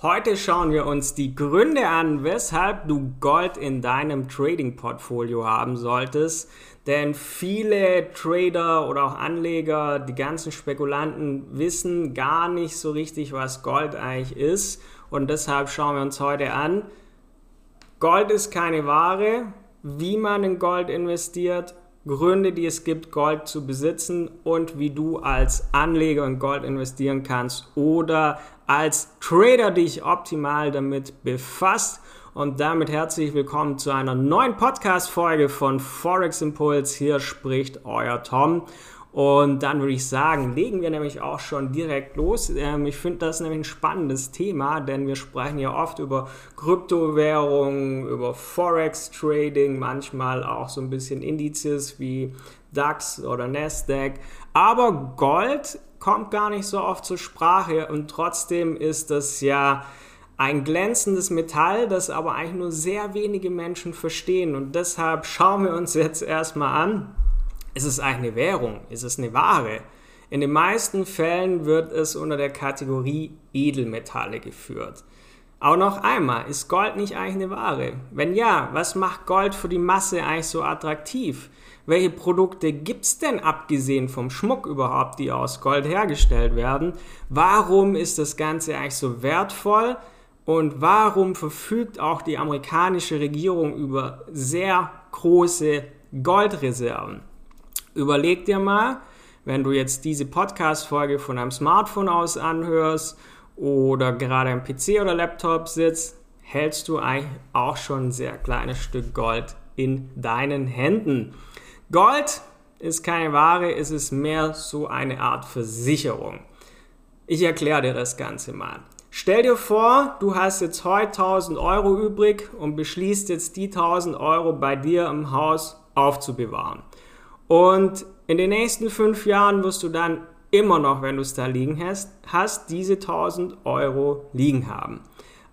Heute schauen wir uns die Gründe an, weshalb du Gold in deinem Trading-Portfolio haben solltest. Denn viele Trader oder auch Anleger, die ganzen Spekulanten wissen gar nicht so richtig, was Gold eigentlich ist. Und deshalb schauen wir uns heute an, Gold ist keine Ware, wie man in Gold investiert, Gründe, die es gibt, Gold zu besitzen und wie du als Anleger in Gold investieren kannst oder als Trader dich optimal damit befasst. Und damit herzlich willkommen zu einer neuen Podcast-Folge von Forex Impulse. Hier spricht euer Tom. Und dann würde ich sagen, legen wir nämlich auch schon direkt los. Ähm, ich finde das nämlich ein spannendes Thema, denn wir sprechen ja oft über Kryptowährungen, über Forex-Trading, manchmal auch so ein bisschen Indizes wie DAX oder Nasdaq. Aber Gold kommt gar nicht so oft zur Sprache und trotzdem ist das ja ein glänzendes Metall, das aber eigentlich nur sehr wenige Menschen verstehen. Und deshalb schauen wir uns jetzt erstmal an, ist es eigentlich eine Währung? Ist es eine Ware? In den meisten Fällen wird es unter der Kategorie Edelmetalle geführt. Auch noch einmal, ist Gold nicht eigentlich eine Ware? Wenn ja, was macht Gold für die Masse eigentlich so attraktiv? Welche Produkte gibt es denn abgesehen vom Schmuck überhaupt, die aus Gold hergestellt werden? Warum ist das Ganze eigentlich so wertvoll? Und warum verfügt auch die amerikanische Regierung über sehr große Goldreserven? Überleg dir mal, wenn du jetzt diese Podcast-Folge von einem Smartphone aus anhörst oder gerade am PC oder Laptop sitzt, hältst du eigentlich auch schon ein sehr kleines Stück Gold in deinen Händen. Gold ist keine Ware, es ist mehr so eine Art Versicherung. Ich erkläre dir das Ganze mal. Stell dir vor, du hast jetzt heute 1000 Euro übrig und beschließt jetzt die 1000 Euro bei dir im Haus aufzubewahren. Und in den nächsten fünf Jahren wirst du dann immer noch, wenn du es da liegen hast, hast diese 1000 Euro liegen haben.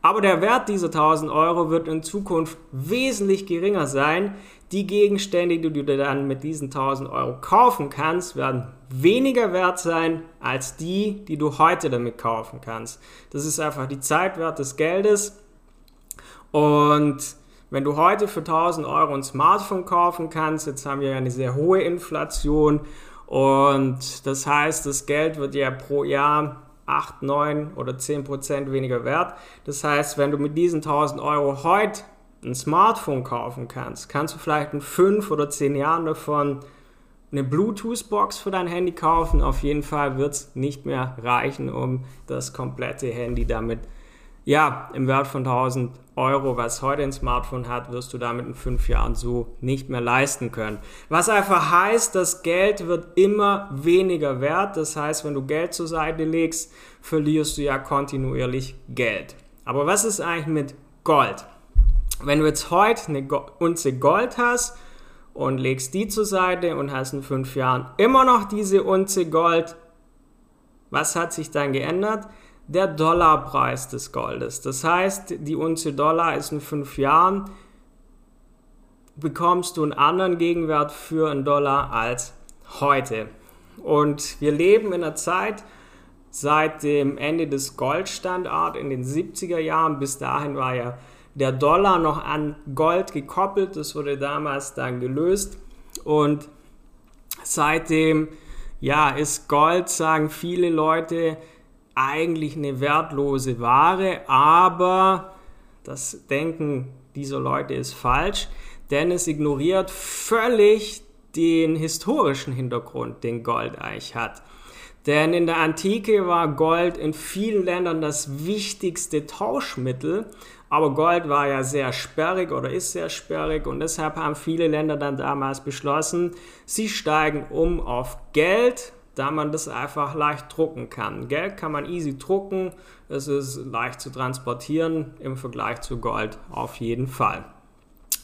Aber der Wert dieser 1000 Euro wird in Zukunft wesentlich geringer sein. Die Gegenstände, die du dir dann mit diesen 1000 Euro kaufen kannst, werden weniger wert sein als die, die du heute damit kaufen kannst. Das ist einfach die Zeitwert des Geldes. Und wenn du heute für 1000 Euro ein Smartphone kaufen kannst, jetzt haben wir ja eine sehr hohe Inflation und das heißt, das Geld wird ja pro Jahr 8, 9 oder 10 Prozent weniger wert. Das heißt, wenn du mit diesen 1000 Euro heute ein Smartphone kaufen kannst, kannst du vielleicht in 5 oder 10 Jahren davon eine Bluetooth-Box für dein Handy kaufen. Auf jeden Fall wird es nicht mehr reichen, um das komplette Handy damit ja, im Wert von 1000 Euro, was heute ein Smartphone hat, wirst du damit in fünf Jahren so nicht mehr leisten können. Was einfach heißt, das Geld wird immer weniger wert. Das heißt, wenn du Geld zur Seite legst, verlierst du ja kontinuierlich Geld. Aber was ist eigentlich mit Gold? Wenn du jetzt heute eine Unze Gold hast und legst die zur Seite und hast in fünf Jahren immer noch diese Unze Gold, was hat sich dann geändert? Der Dollarpreis des Goldes. Das heißt, die Unze Dollar ist in fünf Jahren, bekommst du einen anderen Gegenwert für einen Dollar als heute. Und wir leben in einer Zeit seit dem Ende des Goldstandorts in den 70er Jahren. Bis dahin war ja der Dollar noch an Gold gekoppelt. Das wurde damals dann gelöst. Und seitdem ja, ist Gold, sagen viele Leute, eigentlich eine wertlose Ware, aber das Denken dieser Leute ist falsch, denn es ignoriert völlig den historischen Hintergrund, den Gold eigentlich hat. Denn in der Antike war Gold in vielen Ländern das wichtigste Tauschmittel, aber Gold war ja sehr sperrig oder ist sehr sperrig und deshalb haben viele Länder dann damals beschlossen, sie steigen um auf Geld da man das einfach leicht drucken kann. Geld kann man easy drucken, es ist leicht zu transportieren im Vergleich zu Gold auf jeden Fall.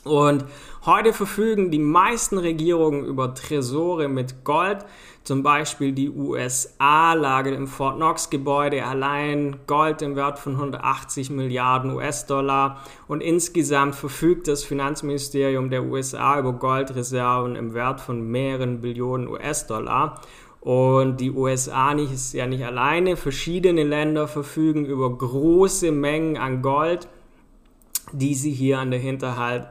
Und heute verfügen die meisten Regierungen über Tresore mit Gold. Zum Beispiel die USA lagert im Fort Knox Gebäude allein Gold im Wert von 180 Milliarden US-Dollar. Und insgesamt verfügt das Finanzministerium der USA über Goldreserven im Wert von mehreren Billionen US-Dollar. Und die USA nicht, ist ja nicht alleine. Verschiedene Länder verfügen über große Mengen an Gold, die sie hier an der Hinterhalt,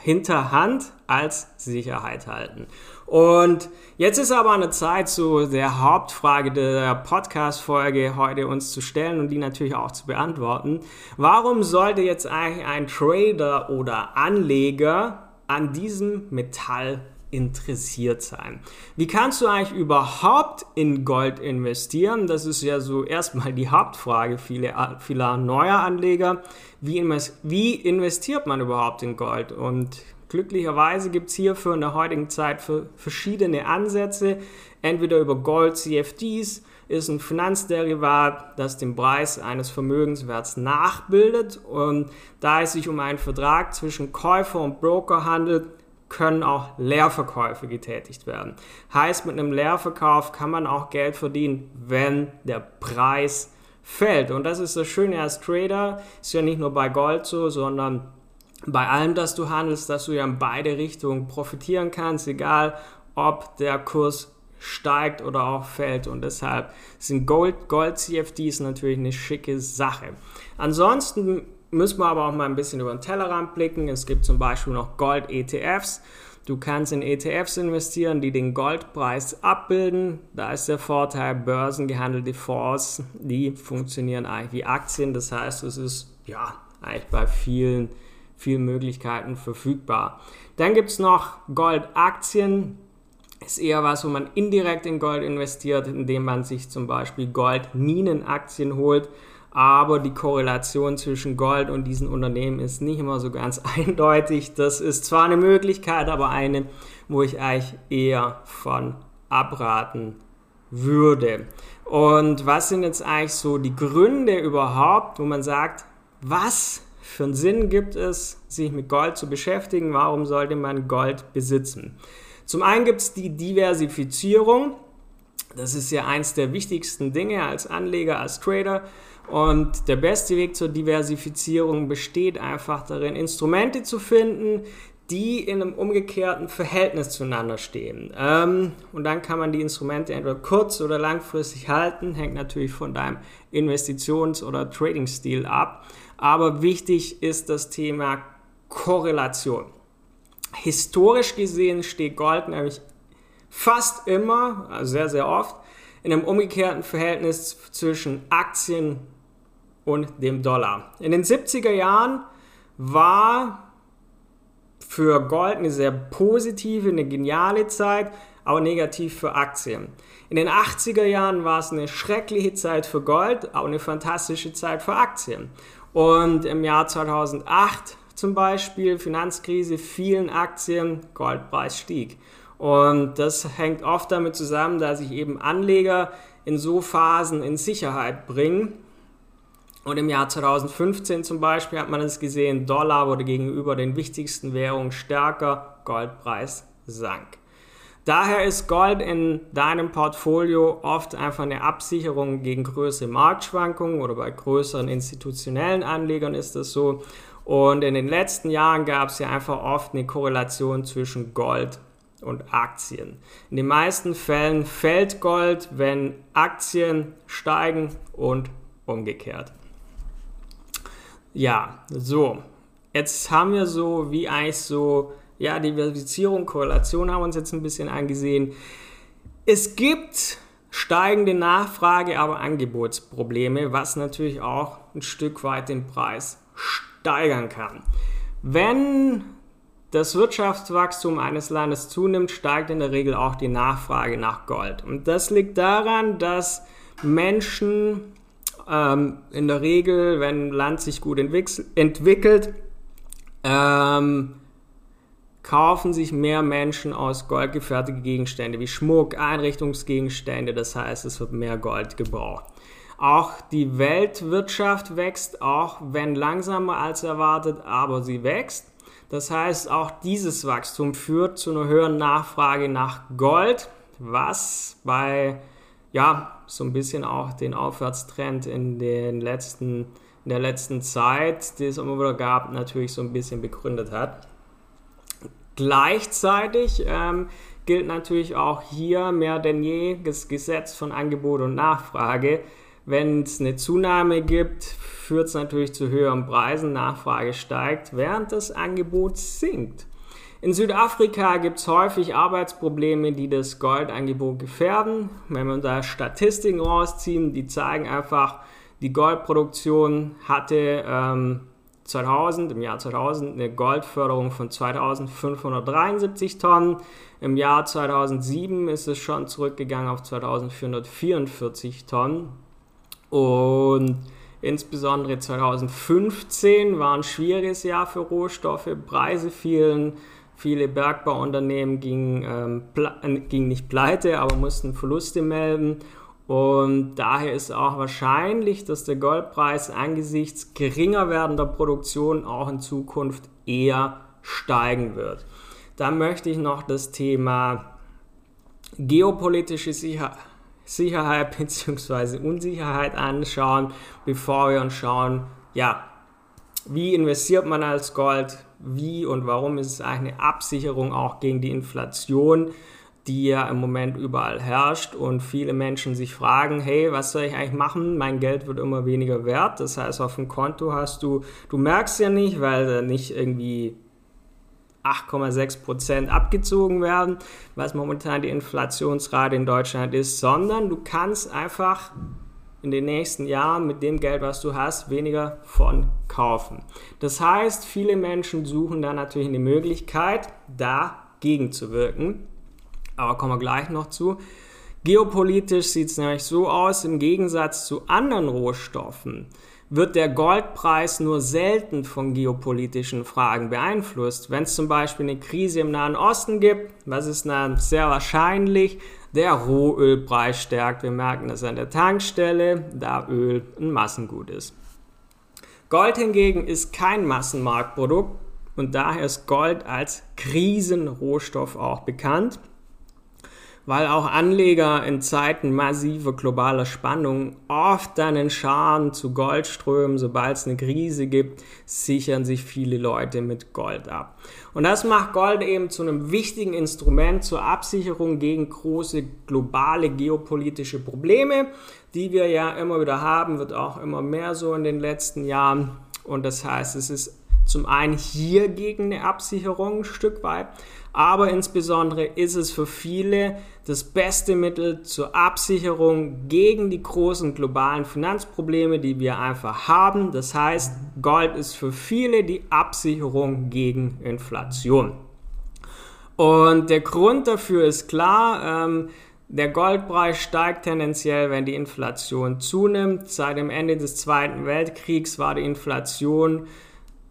Hinterhand als Sicherheit halten. Und jetzt ist aber eine Zeit, so der Hauptfrage der Podcast-Folge heute uns zu stellen und die natürlich auch zu beantworten. Warum sollte jetzt eigentlich ein Trader oder Anleger an diesem Metall interessiert sein. Wie kannst du eigentlich überhaupt in Gold investieren? Das ist ja so erstmal die Hauptfrage vieler, vieler neuer Anleger. Wie, wie investiert man überhaupt in Gold? Und glücklicherweise gibt es hierfür in der heutigen Zeit verschiedene Ansätze. Entweder über Gold CFDs, ist ein Finanzderivat, das den Preis eines Vermögenswerts nachbildet. Und da es sich um einen Vertrag zwischen Käufer und Broker handelt, können auch Leerverkäufe getätigt werden. Heißt, mit einem Leerverkauf kann man auch Geld verdienen, wenn der Preis fällt. Und das ist das Schöne als Trader, ist ja nicht nur bei Gold so, sondern bei allem, das du handelst, dass du ja in beide Richtungen profitieren kannst, egal ob der Kurs steigt oder auch fällt und deshalb sind Gold, Gold CFDs natürlich eine schicke Sache. Ansonsten müssen wir aber auch mal ein bisschen über den Tellerrand blicken. Es gibt zum Beispiel noch Gold-ETFs. Du kannst in ETFs investieren, die den Goldpreis abbilden. Da ist der Vorteil, börsengehandelte Fonds, die funktionieren eigentlich wie Aktien. Das heißt, es ist ja eigentlich bei vielen, vielen Möglichkeiten verfügbar. Dann gibt es noch Goldaktien. Ist eher was, wo man indirekt in Gold investiert, indem man sich zum Beispiel Goldminenaktien holt aber die Korrelation zwischen Gold und diesen Unternehmen ist nicht immer so ganz eindeutig. Das ist zwar eine Möglichkeit, aber eine, wo ich eigentlich eher von abraten würde. Und was sind jetzt eigentlich so die Gründe überhaupt, wo man sagt, was für einen Sinn gibt es, sich mit Gold zu beschäftigen? Warum sollte man Gold besitzen? Zum einen gibt es die Diversifizierung. Das ist ja eins der wichtigsten Dinge als Anleger, als Trader. Und der beste Weg zur Diversifizierung besteht einfach darin, Instrumente zu finden, die in einem umgekehrten Verhältnis zueinander stehen. Ähm, und dann kann man die Instrumente entweder kurz- oder langfristig halten, hängt natürlich von deinem Investitions- oder Trading-Stil ab. Aber wichtig ist das Thema Korrelation. Historisch gesehen steht Gold nämlich fast immer, also sehr, sehr oft, in einem umgekehrten Verhältnis zwischen Aktien und dem Dollar. In den 70er Jahren war für Gold eine sehr positive, eine geniale Zeit, aber negativ für Aktien. In den 80er Jahren war es eine schreckliche Zeit für Gold, aber eine fantastische Zeit für Aktien. Und im Jahr 2008 zum Beispiel, Finanzkrise, vielen Aktien, Goldpreis stieg. Und das hängt oft damit zusammen, dass sich eben Anleger in so Phasen in Sicherheit bringen und im Jahr 2015 zum Beispiel hat man es gesehen, Dollar wurde gegenüber den wichtigsten Währungen stärker, Goldpreis sank. Daher ist Gold in deinem Portfolio oft einfach eine Absicherung gegen größere Marktschwankungen oder bei größeren institutionellen Anlegern ist das so. Und in den letzten Jahren gab es ja einfach oft eine Korrelation zwischen Gold und Aktien. In den meisten Fällen fällt Gold, wenn Aktien steigen und umgekehrt. Ja, so. Jetzt haben wir so, wie eigentlich so, ja, Diversifizierung, Korrelation haben wir uns jetzt ein bisschen angesehen. Es gibt steigende Nachfrage, aber Angebotsprobleme, was natürlich auch ein Stück weit den Preis steigern kann. Wenn das Wirtschaftswachstum eines Landes zunimmt, steigt in der Regel auch die Nachfrage nach Gold. Und das liegt daran, dass Menschen ähm, in der Regel, wenn Land sich gut entwickelt, ähm, kaufen sich mehr Menschen aus Gold gefertigte Gegenstände wie Schmuck, Einrichtungsgegenstände, das heißt, es wird mehr Gold gebraucht. Auch die Weltwirtschaft wächst, auch wenn langsamer als erwartet, aber sie wächst. Das heißt, auch dieses Wachstum führt zu einer höheren Nachfrage nach Gold, was bei ja, so ein bisschen auch den Aufwärtstrend in, den letzten, in der letzten Zeit, die es immer wieder gab, natürlich so ein bisschen begründet hat. Gleichzeitig ähm, gilt natürlich auch hier mehr denn je das Gesetz von Angebot und Nachfrage. Wenn es eine Zunahme gibt, führt es natürlich zu höheren Preisen, Nachfrage steigt, während das Angebot sinkt. In Südafrika gibt es häufig Arbeitsprobleme, die das Goldangebot gefährden. Wenn wir da Statistiken rausziehen, die zeigen einfach, die Goldproduktion hatte ähm, 2000, im Jahr 2000 eine Goldförderung von 2573 Tonnen. Im Jahr 2007 ist es schon zurückgegangen auf 2444 Tonnen. Und insbesondere 2015 war ein schwieriges Jahr für Rohstoffe. Preise fielen, viele Bergbauunternehmen gingen, ähm, äh, nicht pleite, aber mussten Verluste melden. Und daher ist auch wahrscheinlich, dass der Goldpreis angesichts geringer werdender Produktion auch in Zukunft eher steigen wird. Dann möchte ich noch das Thema geopolitische Sicherheit Sicherheit bzw. Unsicherheit anschauen, bevor wir uns schauen, ja, wie investiert man als Gold, wie und warum ist es eigentlich eine Absicherung auch gegen die Inflation die ja im Moment überall herrscht und viele Menschen sich fragen, hey, was soll ich eigentlich machen? Mein Geld wird immer weniger wert. Das heißt, auf dem Konto hast du, du merkst ja nicht, weil nicht irgendwie 8,6 Prozent abgezogen werden, was momentan die Inflationsrate in Deutschland ist, sondern du kannst einfach in den nächsten Jahren mit dem Geld, was du hast, weniger von kaufen. Das heißt, viele Menschen suchen da natürlich eine Möglichkeit, dagegen zu wirken aber kommen wir gleich noch zu. Geopolitisch sieht es nämlich so aus, im Gegensatz zu anderen Rohstoffen wird der Goldpreis nur selten von geopolitischen Fragen beeinflusst. Wenn es zum Beispiel eine Krise im Nahen Osten gibt, was ist dann sehr wahrscheinlich, der Rohölpreis stärkt. Wir merken das an der Tankstelle, da Öl ein Massengut ist. Gold hingegen ist kein Massenmarktprodukt und daher ist Gold als Krisenrohstoff auch bekannt weil auch Anleger in Zeiten massiver globaler Spannung oft dann in Scharen zu Gold strömen. Sobald es eine Krise gibt, sichern sich viele Leute mit Gold ab. Und das macht Gold eben zu einem wichtigen Instrument zur Absicherung gegen große globale geopolitische Probleme, die wir ja immer wieder haben, wird auch immer mehr so in den letzten Jahren. Und das heißt, es ist zum einen hier gegen eine Absicherung ein Stück weit, aber insbesondere ist es für viele das beste Mittel zur Absicherung gegen die großen globalen Finanzprobleme, die wir einfach haben. Das heißt, Gold ist für viele die Absicherung gegen Inflation. Und der Grund dafür ist klar, ähm, der Goldpreis steigt tendenziell, wenn die Inflation zunimmt. Seit dem Ende des Zweiten Weltkriegs war die Inflation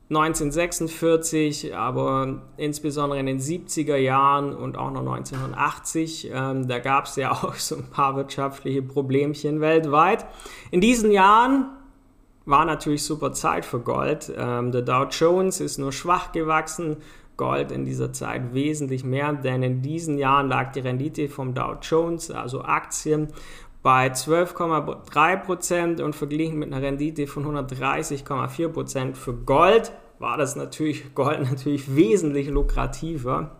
1946, aber insbesondere in den 70er Jahren und auch noch 1980, ähm, da gab es ja auch so ein paar wirtschaftliche Problemchen weltweit. In diesen Jahren war natürlich super Zeit für Gold. Ähm, der Dow Jones ist nur schwach gewachsen, Gold in dieser Zeit wesentlich mehr, denn in diesen Jahren lag die Rendite vom Dow Jones, also Aktien, bei 12,3% und verglichen mit einer Rendite von 130,4% für Gold war das natürlich Gold natürlich wesentlich lukrativer.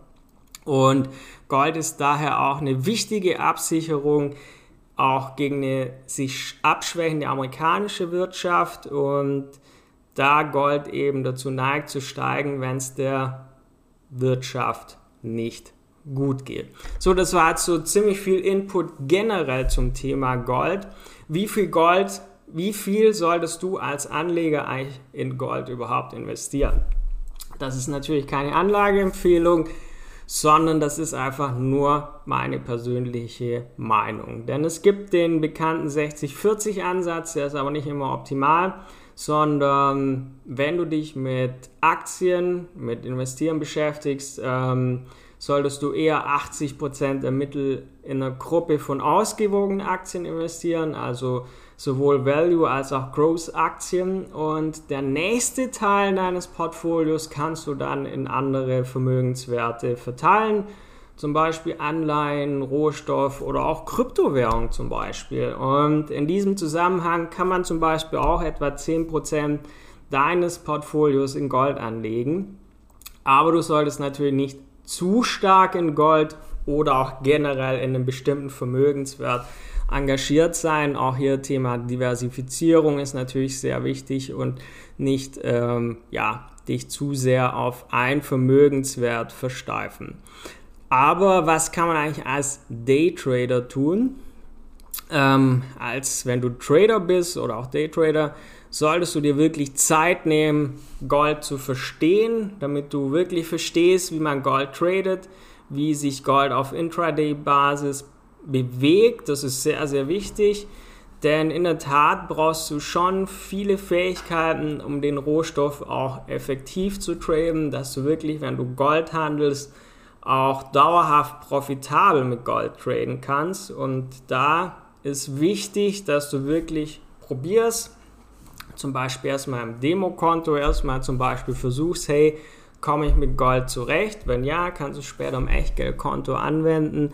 Und Gold ist daher auch eine wichtige Absicherung auch gegen eine sich abschwächende amerikanische Wirtschaft und da Gold eben dazu neigt zu steigen, wenn es der Wirtschaft nicht gut geht. So, das war jetzt so ziemlich viel Input generell zum Thema Gold. Wie viel Gold, wie viel solltest du als Anleger eigentlich in Gold überhaupt investieren? Das ist natürlich keine Anlageempfehlung, sondern das ist einfach nur meine persönliche Meinung. Denn es gibt den bekannten 60-40 Ansatz, der ist aber nicht immer optimal, sondern wenn du dich mit Aktien, mit Investieren beschäftigst, ähm, solltest du eher 80% der Mittel in einer Gruppe von ausgewogenen Aktien investieren, also sowohl Value als auch Growth Aktien und der nächste Teil deines Portfolios kannst du dann in andere Vermögenswerte verteilen, zum Beispiel Anleihen, Rohstoff oder auch Kryptowährung zum Beispiel. Und in diesem Zusammenhang kann man zum Beispiel auch etwa 10% deines Portfolios in Gold anlegen. Aber du solltest natürlich nicht zu stark in Gold oder auch generell in einem bestimmten Vermögenswert engagiert sein. Auch hier Thema Diversifizierung ist natürlich sehr wichtig und nicht ähm, ja, dich zu sehr auf ein Vermögenswert versteifen. Aber was kann man eigentlich als Daytrader tun? Ähm, als wenn du Trader bist oder auch Daytrader, solltest du dir wirklich Zeit nehmen, Gold zu verstehen, damit du wirklich verstehst, wie man Gold tradet, wie sich Gold auf Intraday-Basis bewegt. Das ist sehr, sehr wichtig. Denn in der Tat brauchst du schon viele Fähigkeiten, um den Rohstoff auch effektiv zu traden, dass du wirklich, wenn du Gold handelst, auch dauerhaft profitabel mit Gold traden kannst. Und da ist wichtig, dass du wirklich probierst, zum Beispiel erstmal im Demokonto, erstmal zum Beispiel versuchst, hey, komme ich mit Gold zurecht? Wenn ja, kannst du später im Echtgeldkonto anwenden.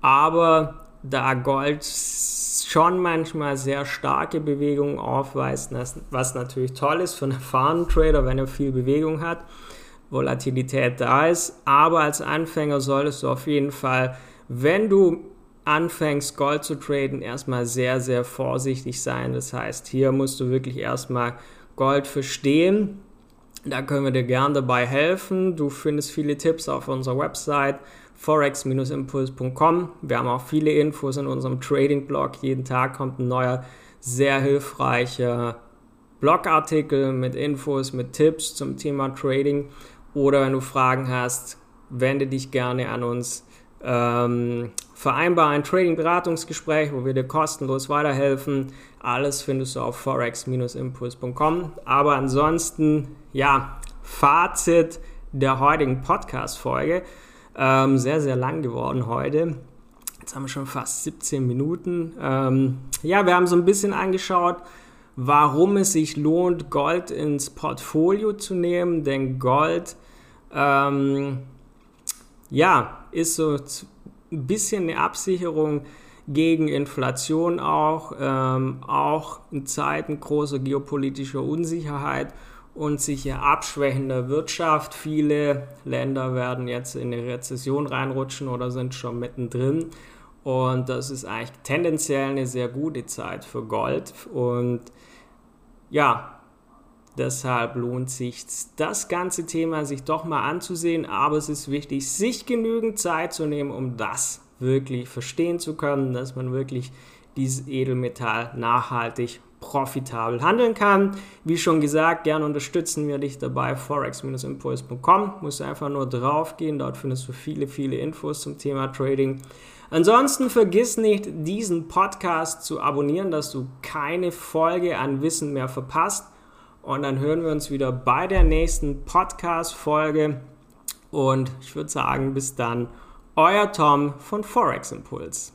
Aber da Gold schon manchmal sehr starke Bewegungen aufweist, was natürlich toll ist für einen erfahrenen Trader, wenn er viel Bewegung hat, Volatilität da ist. Aber als Anfänger solltest du auf jeden Fall, wenn du anfängst, Gold zu traden, erstmal sehr, sehr vorsichtig sein. Das heißt, hier musst du wirklich erstmal Gold verstehen. Da können wir dir gern dabei helfen. Du findest viele Tipps auf unserer Website forex-impuls.com. Wir haben auch viele Infos in unserem Trading-Blog. Jeden Tag kommt ein neuer, sehr hilfreicher Blogartikel mit Infos, mit Tipps zum Thema Trading. Oder wenn du Fragen hast, wende dich gerne an uns. Ähm, vereinbar ein Trading-Beratungsgespräch, wo wir dir kostenlos weiterhelfen. Alles findest du auf forex-impuls.com. Aber ansonsten, ja, Fazit der heutigen Podcast-Folge. Ähm, sehr, sehr lang geworden heute. Jetzt haben wir schon fast 17 Minuten. Ähm, ja, wir haben so ein bisschen angeschaut, warum es sich lohnt, Gold ins Portfolio zu nehmen. Denn Gold, ähm, ja, ist so ein bisschen eine Absicherung gegen Inflation auch, ähm, auch in Zeiten großer geopolitischer Unsicherheit und sicher abschwächender Wirtschaft. Viele Länder werden jetzt in eine Rezession reinrutschen oder sind schon mittendrin. Und das ist eigentlich tendenziell eine sehr gute Zeit für Gold. Und ja, deshalb lohnt sich das ganze Thema sich doch mal anzusehen. Aber es ist wichtig, sich genügend Zeit zu nehmen, um das wirklich verstehen zu können, dass man wirklich dieses Edelmetall nachhaltig profitabel handeln kann. Wie schon gesagt, gerne unterstützen wir dich dabei. forex-impuls.com. Musst einfach nur draufgehen. Dort findest du viele, viele Infos zum Thema Trading. Ansonsten vergiss nicht, diesen Podcast zu abonnieren, dass du keine Folge an Wissen mehr verpasst. Und dann hören wir uns wieder bei der nächsten Podcast-Folge. Und ich würde sagen, bis dann, euer Tom von Forex Impuls.